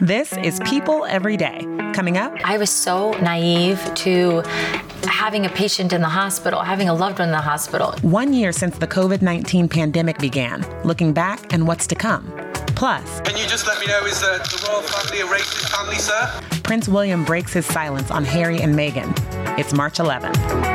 This is People Every Day. Coming up, I was so naive to having a patient in the hospital, having a loved one in the hospital. One year since the COVID 19 pandemic began, looking back and what's to come. Plus, Can you just let me know, is uh, the royal family a racist family, sir? Prince William breaks his silence on Harry and Meghan. It's March 11th.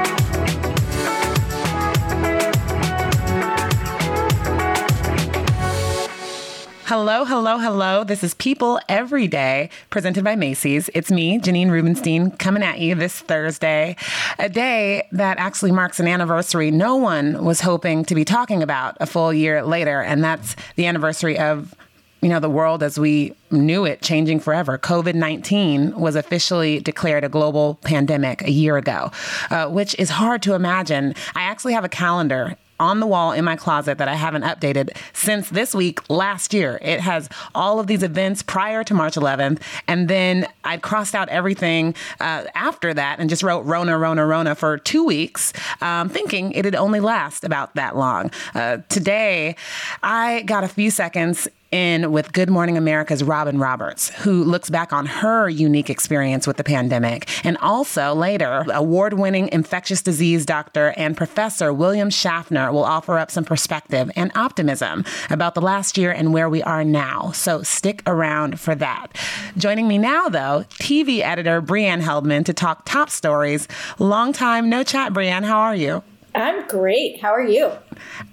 Hello, hello, hello. This is People Every Day, presented by Macy's. It's me, Janine Rubenstein, coming at you this Thursday, a day that actually marks an anniversary no one was hoping to be talking about a full year later, and that's the anniversary of you know, the world as we knew it changing forever. COVID 19 was officially declared a global pandemic a year ago, uh, which is hard to imagine. I actually have a calendar on the wall in my closet that I haven't updated since this week last year. It has all of these events prior to March 11th, and then I crossed out everything uh, after that and just wrote Rona, Rona, Rona for two weeks, um, thinking it'd only last about that long. Uh, today, I got a few seconds in with Good Morning America's Robin Roberts, who looks back on her unique experience with the pandemic. And also later, award winning infectious disease doctor and professor William Schaffner will offer up some perspective and optimism about the last year and where we are now. So stick around for that. Joining me now, though, TV editor Breanne Heldman to talk top stories. Long time no chat, Breanne. How are you? I'm great. How are you?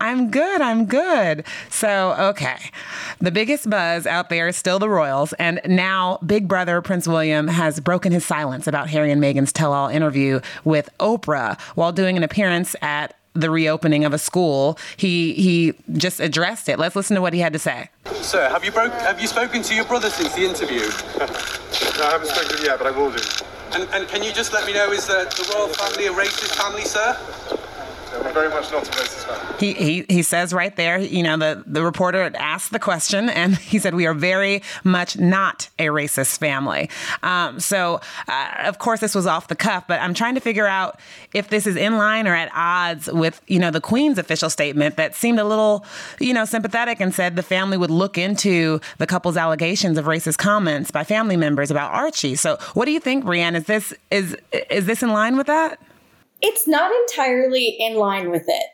I'm good. I'm good. So, okay. The biggest buzz out there is still the Royals. And now Big Brother Prince William has broken his silence about Harry and Meghan's tell all interview with Oprah while doing an appearance at the reopening of a school. He he just addressed it. Let's listen to what he had to say. Sir, have you broke? Have you spoken to your brother since the interview? No, I haven't spoken to him yet, but I will do. And, and can you just let me know, is uh, the royal family a racist family, sir? We're very much not a racist family. He, he he says right there, you know, the, the reporter asked the question and he said, We are very much not a racist family. Um, so, uh, of course, this was off the cuff, but I'm trying to figure out if this is in line or at odds with, you know, the Queen's official statement that seemed a little, you know, sympathetic and said the family would look into the couple's allegations of racist comments by family members about Archie. So, what do you think, Breanne? Is this is is this in line with that? It's not entirely in line with it.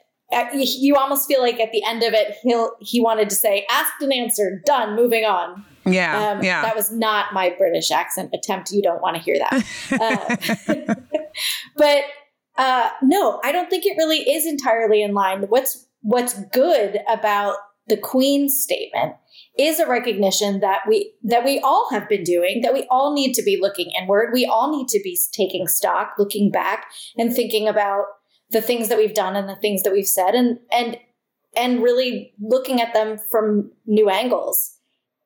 You you almost feel like at the end of it, he'll he wanted to say, "Asked and answered, done, moving on." Yeah, Um, yeah. That was not my British accent attempt. You don't want to hear that. Uh, but uh, no, I don't think it really is entirely in line. What's What's good about the Queen's statement is a recognition that we that we all have been doing that we all need to be looking inward. We all need to be taking stock looking back and thinking about the things that we've done and the things that we've said and and and really looking at them from new angles.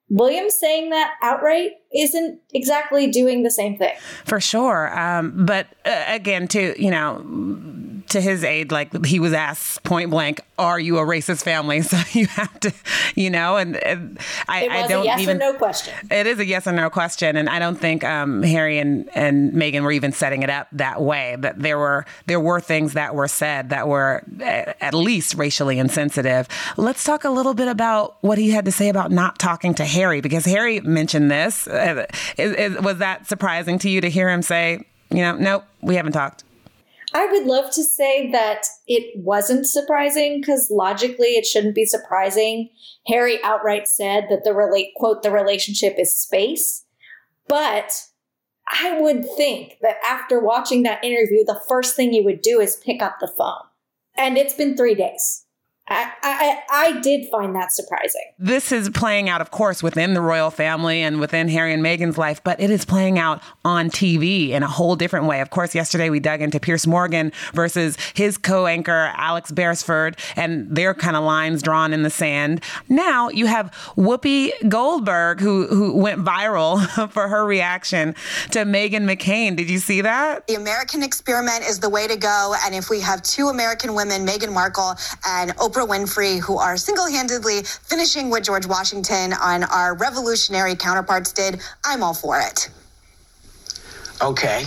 Williams saying that outright isn't exactly doing the same thing. For sure. Um, but uh, again, to, you know, to his aid, like he was asked point blank, are you a racist family? So you have to, you know, and, and I, it was I don't a yes even. or no question It is a yes or no question, and I don't think um, Harry and, and Meghan were even setting it up that way. That there were there were things that were said that were at least racially insensitive. Let's talk a little bit about what he had to say about not talking to Harry, because Harry mentioned this. Uh, is, is, was that surprising to you to hear him say, you know, nope, we haven't talked? I would love to say that it wasn't surprising because logically it shouldn't be surprising. Harry outright said that the relate quote the relationship is space, but I would think that after watching that interview, the first thing you would do is pick up the phone. And it's been three days. I, I, I did find that surprising. This is playing out, of course, within the royal family and within Harry and Meghan's life, but it is playing out on TV in a whole different way. Of course, yesterday we dug into Piers Morgan versus his co anchor, Alex Beresford, and their kind of lines drawn in the sand. Now you have Whoopi Goldberg, who, who went viral for her reaction to Meghan McCain. Did you see that? The American experiment is the way to go. And if we have two American women, Meghan Markle and Oprah Winfrey, who are single handedly finishing what George Washington and our revolutionary counterparts did, I'm all for it. Okay.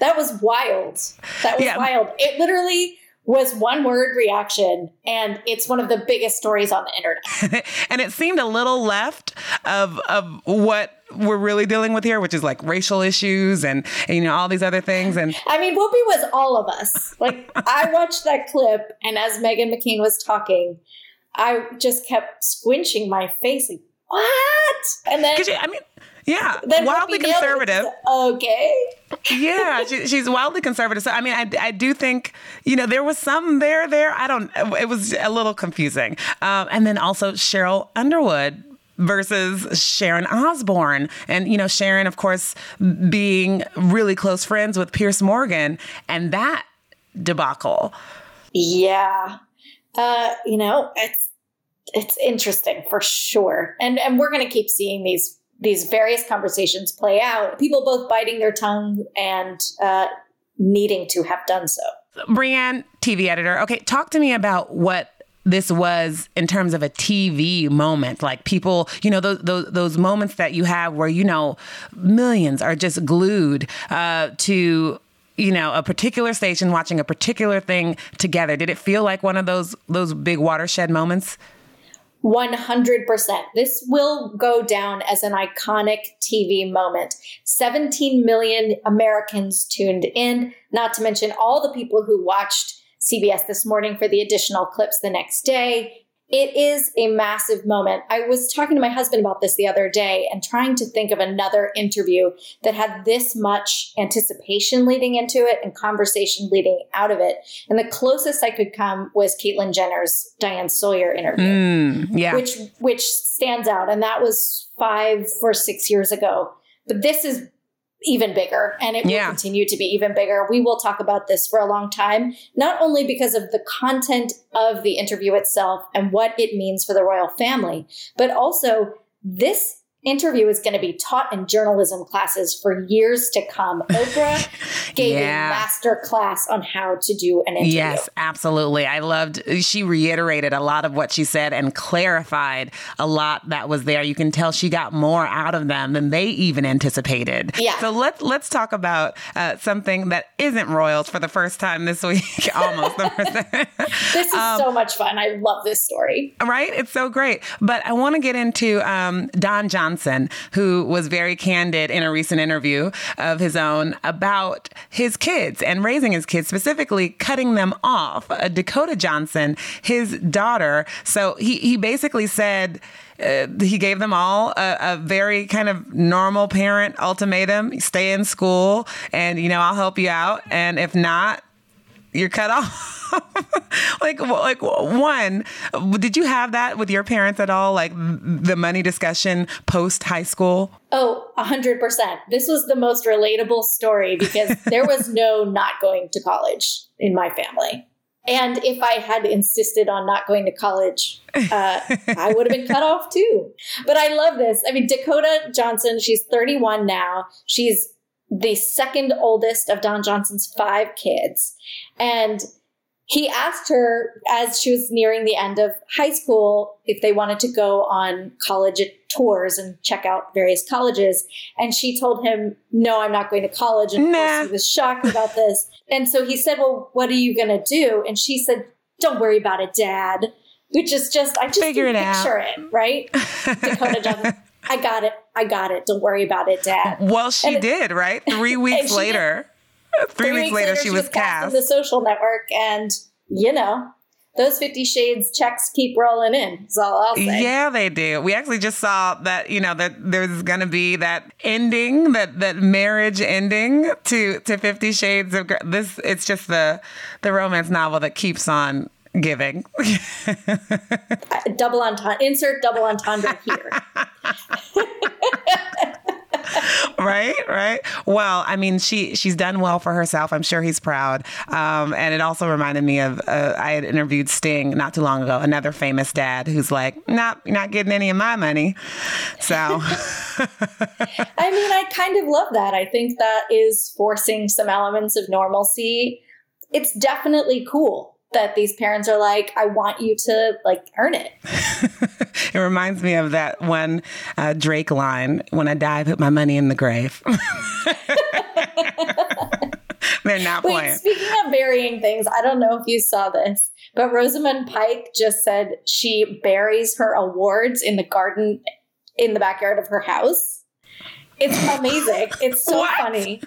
That was wild. That was Yeah. wild. It literally was one word reaction, and it's one of the biggest stories on the internet. and it seemed a little left of of what we're really dealing with here, which is like racial issues and, and you know all these other things. And I mean, Whoopi was all of us. Like I watched that clip, and as Meghan McCain was talking, I just kept squinching my face, like what? And then you, I mean. Yeah, then wildly conservative. Okay. yeah, she, she's wildly conservative. So I mean, I, I do think you know there was some there there. I don't. It was a little confusing. Um, and then also Sheryl Underwood versus Sharon Osbourne. And, you know, Sharon, of course, being really close friends with Piers Morgan and that debacle. Yeah. Uh, you know, it's it's interesting for sure. And and we're gonna keep seeing these these various conversations play out. People both biting their tongue and uh, needing to have done so. Breanne, TV editor. Okay, talk to me about what this was in terms of a TV moment. Like people, you know, those those, those moments that you have where you know millions are just glued uh, to you know a particular station watching a particular thing together. Did it feel like one of those those big watershed moments? 100%. This will go down as an iconic TV moment. 17 million Americans tuned in, not to mention all the people who watched CBS This Morning for the additional clips the next day. It is a massive moment. I was talking to my husband about this the other day and trying to think of another interview that had this much anticipation leading into it and conversation leading out of it. And the closest I could come was Caitlyn Jenner's Diane Sawyer interview, mm, yeah. which which stands out, and that was five or six years ago. But this is even bigger and it will continue to be even bigger. We will talk about this for a long time, not only because of the content of the interview itself and what it means for the royal family, but also this interview is going to be taught in journalism classes for years to come. Oprah gave yeah. a master class on how to do an interview. Yes, absolutely. I loved, she reiterated a lot of what she said and clarified a lot that was there. You can tell she got more out of them than they even anticipated. Yeah. So let's, let's talk about uh, something that isn't royals for the first time this week, almost the first time. this is um, so much fun. I love this story. Right? It's so great. But I want to get into um, Don Johnson Johnson, who was very candid in a recent interview of his own about his kids and raising his kids, specifically cutting them off. Uh, Dakota Johnson, his daughter. So he, he basically said, uh, he gave them all a, a, very kind of normal parent ultimatum stay in school and you know i'll help you out and if not you're cut off like like one did you have that with your parents at all like the money discussion post high school oh 100% this was the most relatable story because there was no not going to college in my family and if I had insisted on not going to college, uh, I would have been cut off too. But I love this. I mean, Dakota Johnson, she's 31 now. She's the second oldest of Don Johnson's five kids. And he asked her as she was nearing the end of high school if they wanted to go on college tours and check out various colleges. And she told him, No, I'm not going to college. And nah. of course, he was shocked about this. And so he said, Well, what are you going to do? And she said, Don't worry about it, Dad. Which is just, I just Figure it picture out. it, right? Dakota Johnson. I got it. I got it. Don't worry about it, Dad. Well, she and, did, right? Three weeks later. Three, Three weeks, later, later, she, was, was cast. in the social network, and you know, those Fifty Shades checks keep rolling in. Is all I'll say. Yeah, they do. We actually just saw that you know that there's going to be that ending, that that marriage ending to to Fifty Shades of this. It's just the the romance novel that keeps on giving. Uh, double entendre. Insert double entendre here. right, right. Well, I mean, she she's done well for herself. I'm sure he's proud. Um, and it also reminded me of uh, I had interviewed Sting not too long ago, another famous dad who's like, "Not, you're not getting any of my money." So, I mean, I kind of love that. I think that is forcing some elements of normalcy. It's definitely cool that these parents are like, I want you to like earn it. it reminds me of that one uh, Drake line when I die, I put my money in the grave. They're not Wait, playing. Speaking of burying things, I don't know if you saw this, but Rosamund Pike just said she buries her awards in the garden in the backyard of her house. It's amazing. It's so what? funny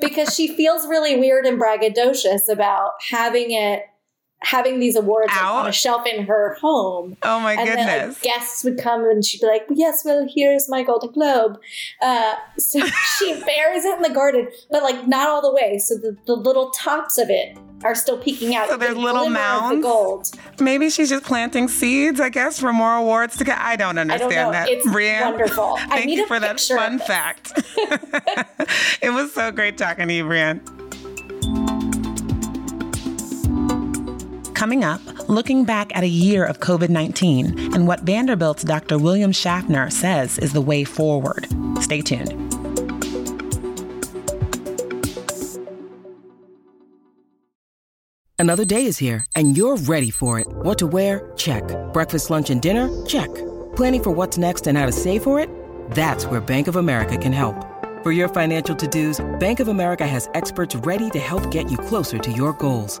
because she feels really weird and braggadocious about having it having these awards like, on a shelf in her home. Oh my and goodness! Then, like, guests would come and she'd be like, "Yes, well, here's my Golden Globe." Uh, so she buries it in the garden, but like not all the way. So the, the little tops of it are still peeking out. So there's the little mounds. gold. Maybe she's just planting seeds, I guess, for more awards to get. I don't understand I don't that. It's Breanne, wonderful. Thank you for that fun fact. it was so great talking to you, Breanne. Coming up, looking back at a year of COVID 19 and what Vanderbilt's Dr. William Schaffner says is the way forward. Stay tuned. Another day is here, and you're ready for it. What to wear? Check. Breakfast, lunch, and dinner? Check. Planning for what's next and how to save for it? That's where Bank of America can help. For your financial to dos, Bank of America has experts ready to help get you closer to your goals.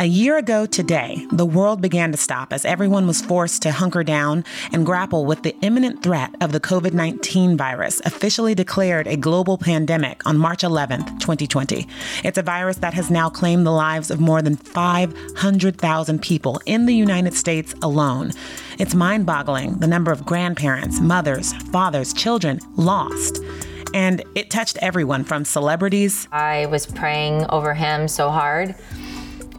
A year ago today, the world began to stop as everyone was forced to hunker down and grapple with the imminent threat of the COVID 19 virus, officially declared a global pandemic on March 11, 2020. It's a virus that has now claimed the lives of more than 500,000 people in the United States alone. It's mind boggling the number of grandparents, mothers, fathers, children lost and it touched everyone from celebrities. I was praying over him so hard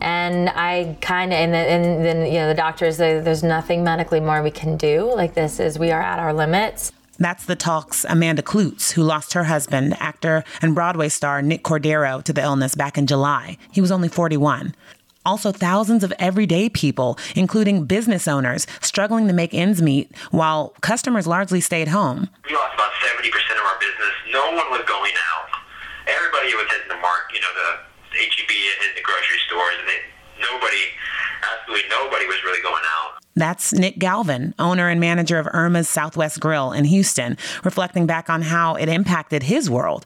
and I kind of and, and, then you know the doctors there's nothing medically more we can do. Like this is we are at our limits. That's the talk's Amanda Kloots, who lost her husband, actor and Broadway star Nick Cordero, to the illness back in July. He was only 41. Also, thousands of everyday people, including business owners, struggling to make ends meet while customers largely stayed home. We lost about 70% of our business. No one was going out. Everybody was hitting the mark, you know, the HEB and the grocery stores, and they, nobody, absolutely nobody was really going out. That's Nick Galvin, owner and manager of Irma's Southwest Grill in Houston, reflecting back on how it impacted his world.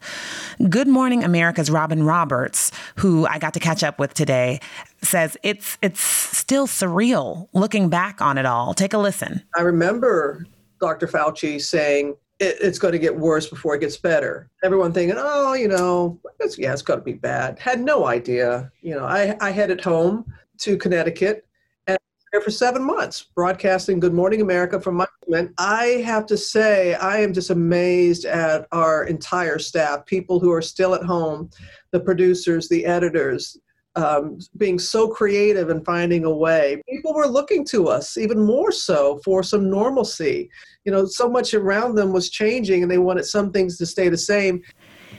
Good Morning America's Robin Roberts, who I got to catch up with today, says it's it's still surreal looking back on it all. Take a listen. I remember Dr. Fauci saying it, it's going to get worse before it gets better. Everyone thinking, oh, you know, it's, yeah, it's going to be bad. Had no idea. You know, I, I headed home to Connecticut and there for seven months, broadcasting Good Morning America from my home. I have to say, I am just amazed at our entire staff, people who are still at home, the producers, the editors, um, being so creative and finding a way. People were looking to us even more so for some normalcy. You know, so much around them was changing and they wanted some things to stay the same.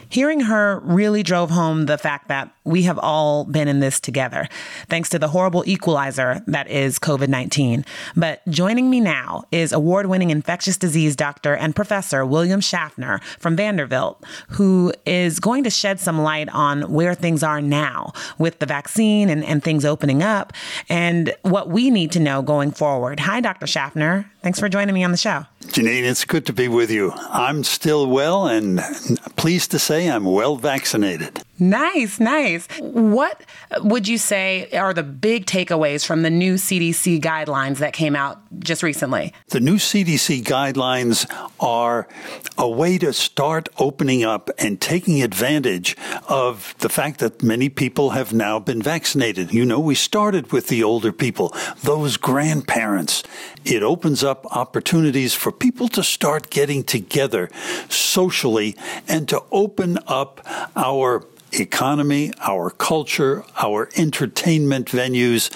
Hearing her really drove home the fact that we have all been in this together, thanks to the horrible equalizer that is COVID 19. But joining me now is award winning infectious disease doctor and professor William Schaffner from Vanderbilt, who is going to shed some light on where things are now with the vaccine and, and things opening up and what we need to know going forward. Hi, Dr. Schaffner. Thanks for joining me on the show. Janine, it's good to be with you. I'm still well and pleased to say I'm well vaccinated. Nice, nice. What would you say are the big takeaways from the new CDC guidelines that came out just recently? The new CDC guidelines are a way to start opening up and taking advantage of the fact that many people have now been vaccinated. You know, we started with the older people, those grandparents. It opens up opportunities for people to start getting together socially and to open up our economy, our culture, our entertainment venues,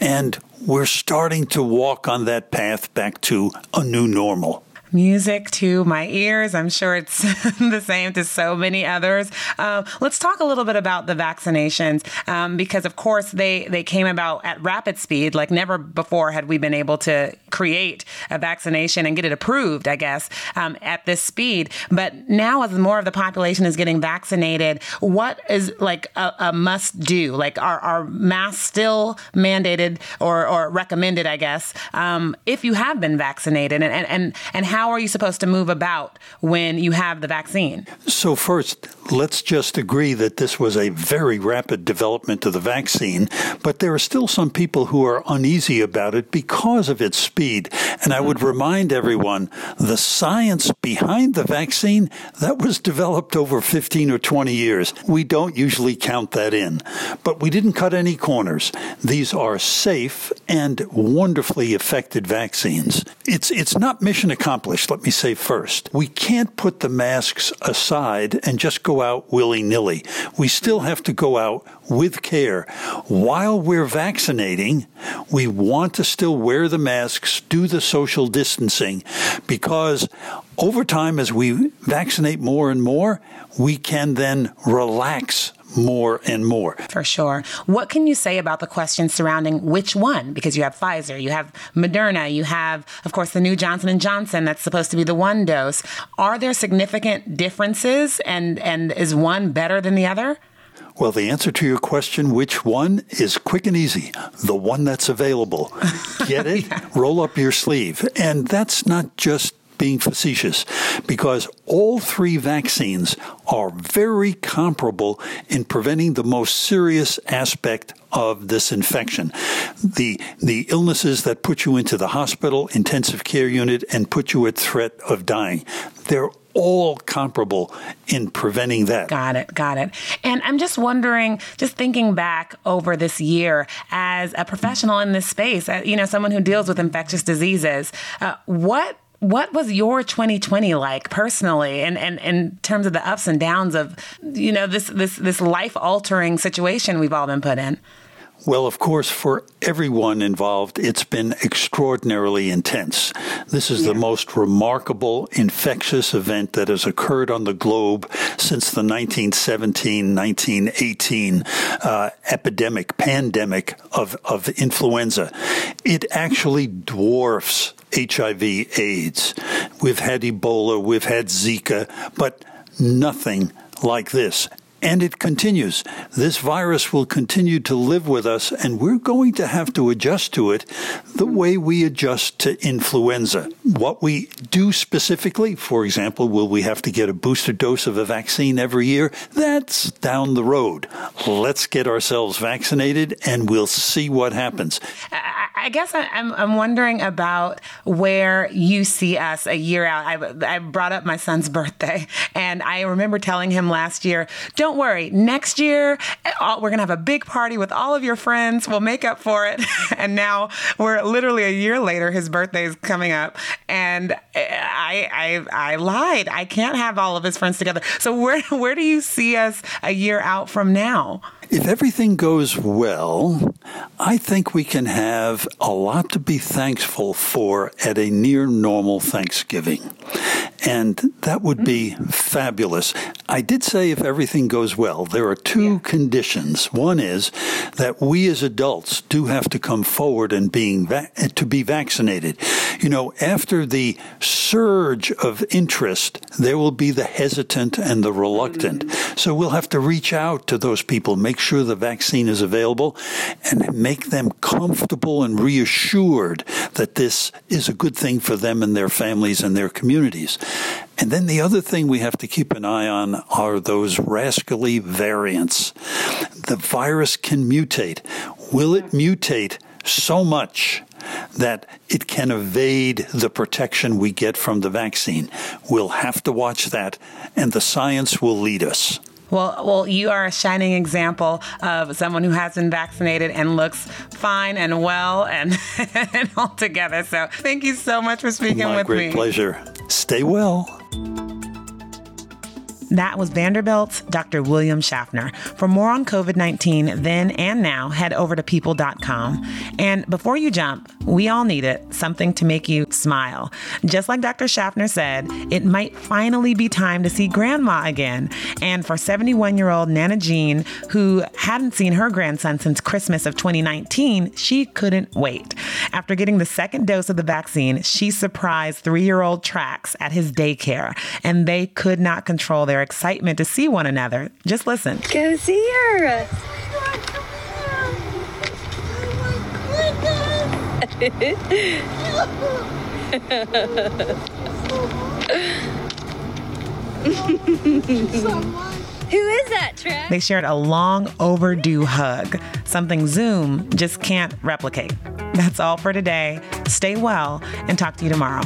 and we're starting to walk on that path back to a new normal music to my ears. I'm sure it's the same to so many others. Uh, let's talk a little bit about the vaccinations um, because, of course, they, they came about at rapid speed. Like never before had we been able to create a vaccination and get it approved, I guess, um, at this speed. But now, as more of the population is getting vaccinated, what is like a, a must do? Like, are, are masks still mandated or, or recommended, I guess, um, if you have been vaccinated? And, and, and, and how are you supposed to move about when you have the vaccine? So, first, let's just agree that this was a very rapid development of the vaccine, but there are still some people who are uneasy about it because of its speed. And I would remind everyone the science behind the vaccine that was developed over 15 or 20 years. We don't usually count that in, but we didn't cut any corners. These are safe and wonderfully effective vaccines. It's it's not mission accomplished let me say first. We can't put the masks aside and just go out willy nilly. We still have to go out with care. While we're vaccinating, we want to still wear the masks, do the social distancing, because over time, as we vaccinate more and more, we can then relax more and more. For sure. What can you say about the questions surrounding which one? Because you have Pfizer, you have Moderna, you have, of course, the new Johnson and Johnson that's supposed to be the one dose. Are there significant differences, and and is one better than the other? Well, the answer to your question, which one, is quick and easy. The one that's available. Get it? yeah. Roll up your sleeve. And that's not just being facetious because all three vaccines are very comparable in preventing the most serious aspect of this infection. The, the illnesses that put you into the hospital, intensive care unit, and put you at threat of dying. They're all comparable in preventing that. Got it. Got it. And I'm just wondering, just thinking back over this year as a professional in this space, uh, you know, someone who deals with infectious diseases, uh, what what was your 2020 like personally and, and in terms of the ups and downs of you know this this this life altering situation we've all been put in well, of course, for everyone involved, it's been extraordinarily intense. This is yeah. the most remarkable infectious event that has occurred on the globe since the 1917 1918 uh, epidemic, pandemic of, of influenza. It actually dwarfs HIV AIDS. We've had Ebola, we've had Zika, but nothing like this. And it continues. This virus will continue to live with us, and we're going to have to adjust to it the way we adjust to influenza. What we do specifically, for example, will we have to get a booster dose of a vaccine every year? That's down the road. Let's get ourselves vaccinated, and we'll see what happens. I guess I'm, I'm wondering about where you see us a year out. I, I brought up my son's birthday, and I remember telling him last year, don't worry, next year we're going to have a big party with all of your friends. We'll make up for it. and now we're literally a year later, his birthday is coming up, and eh, I, I, I lied. I can't have all of his friends together. So where, where do you see us a year out from now? If everything goes well, I think we can have a lot to be thankful for at a near normal Thanksgiving. And that would be fabulous. I did say if everything goes well, there are two yeah. conditions. One is that we as adults do have to come forward and being va- to be vaccinated. You know, after the surge of interest, there will be the hesitant and the reluctant. Mm-hmm. So we'll have to reach out to those people, make sure the vaccine is available, and make them comfortable and reassured that this is a good thing for them and their families and their communities. And then the other thing we have to keep an eye on are those rascally variants. The virus can mutate. Will it mutate so much that it can evade the protection we get from the vaccine? We'll have to watch that, and the science will lead us. Well, well, you are a shining example of someone who has been vaccinated and looks fine and well and, and all together. So, thank you so much for speaking My with great me. pleasure. Stay well. That was Vanderbilt's Dr. William Schaffner. For more on COVID 19 then and now, head over to people.com. And before you jump, we all need it something to make you smile. Just like Dr. Schaffner said, it might finally be time to see grandma again. And for 71 year old Nana Jean, who hadn't seen her grandson since Christmas of 2019, she couldn't wait. After getting the second dose of the vaccine, she surprised three year old Trax at his daycare, and they could not control their excitement to see one another. Just listen. Go see her. Who is that, Trax? They shared a long overdue hug, something Zoom just can't replicate. That's all for today. Stay well and talk to you tomorrow.